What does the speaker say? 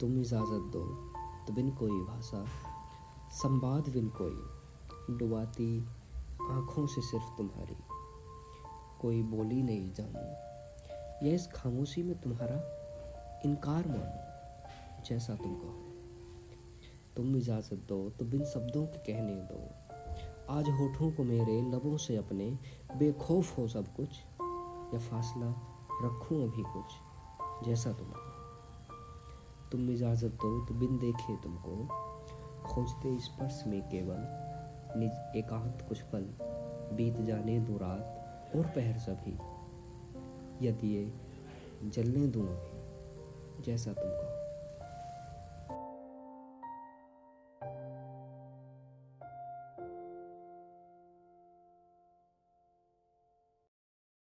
तुम इजाज़त दो तो बिन कोई भाषा, संवाद बिन कोई, डुबाती आँखों से सिर्फ़ तुम्हारी। कोई बोली नहीं जानू, या इस खामोशी में तुम्हारा इनकार मानो, जैसा तुम कहो तुम इजाज़त दो तो बिन शब्दों के कहने दो। आज होठों को मेरे लबों से अपने बेखौफ हो सब कुछ, या फासला रखूँ अभी कुछ, जैसा तुम तुम इजाज़त दो तो बिन देखे तुमको, खोजते स्पर्श में केवल निज एकांत कुछ पल बीत जाने दो रात और पहर सभी। यदि ये जलने दूँ जैसा तुम कहो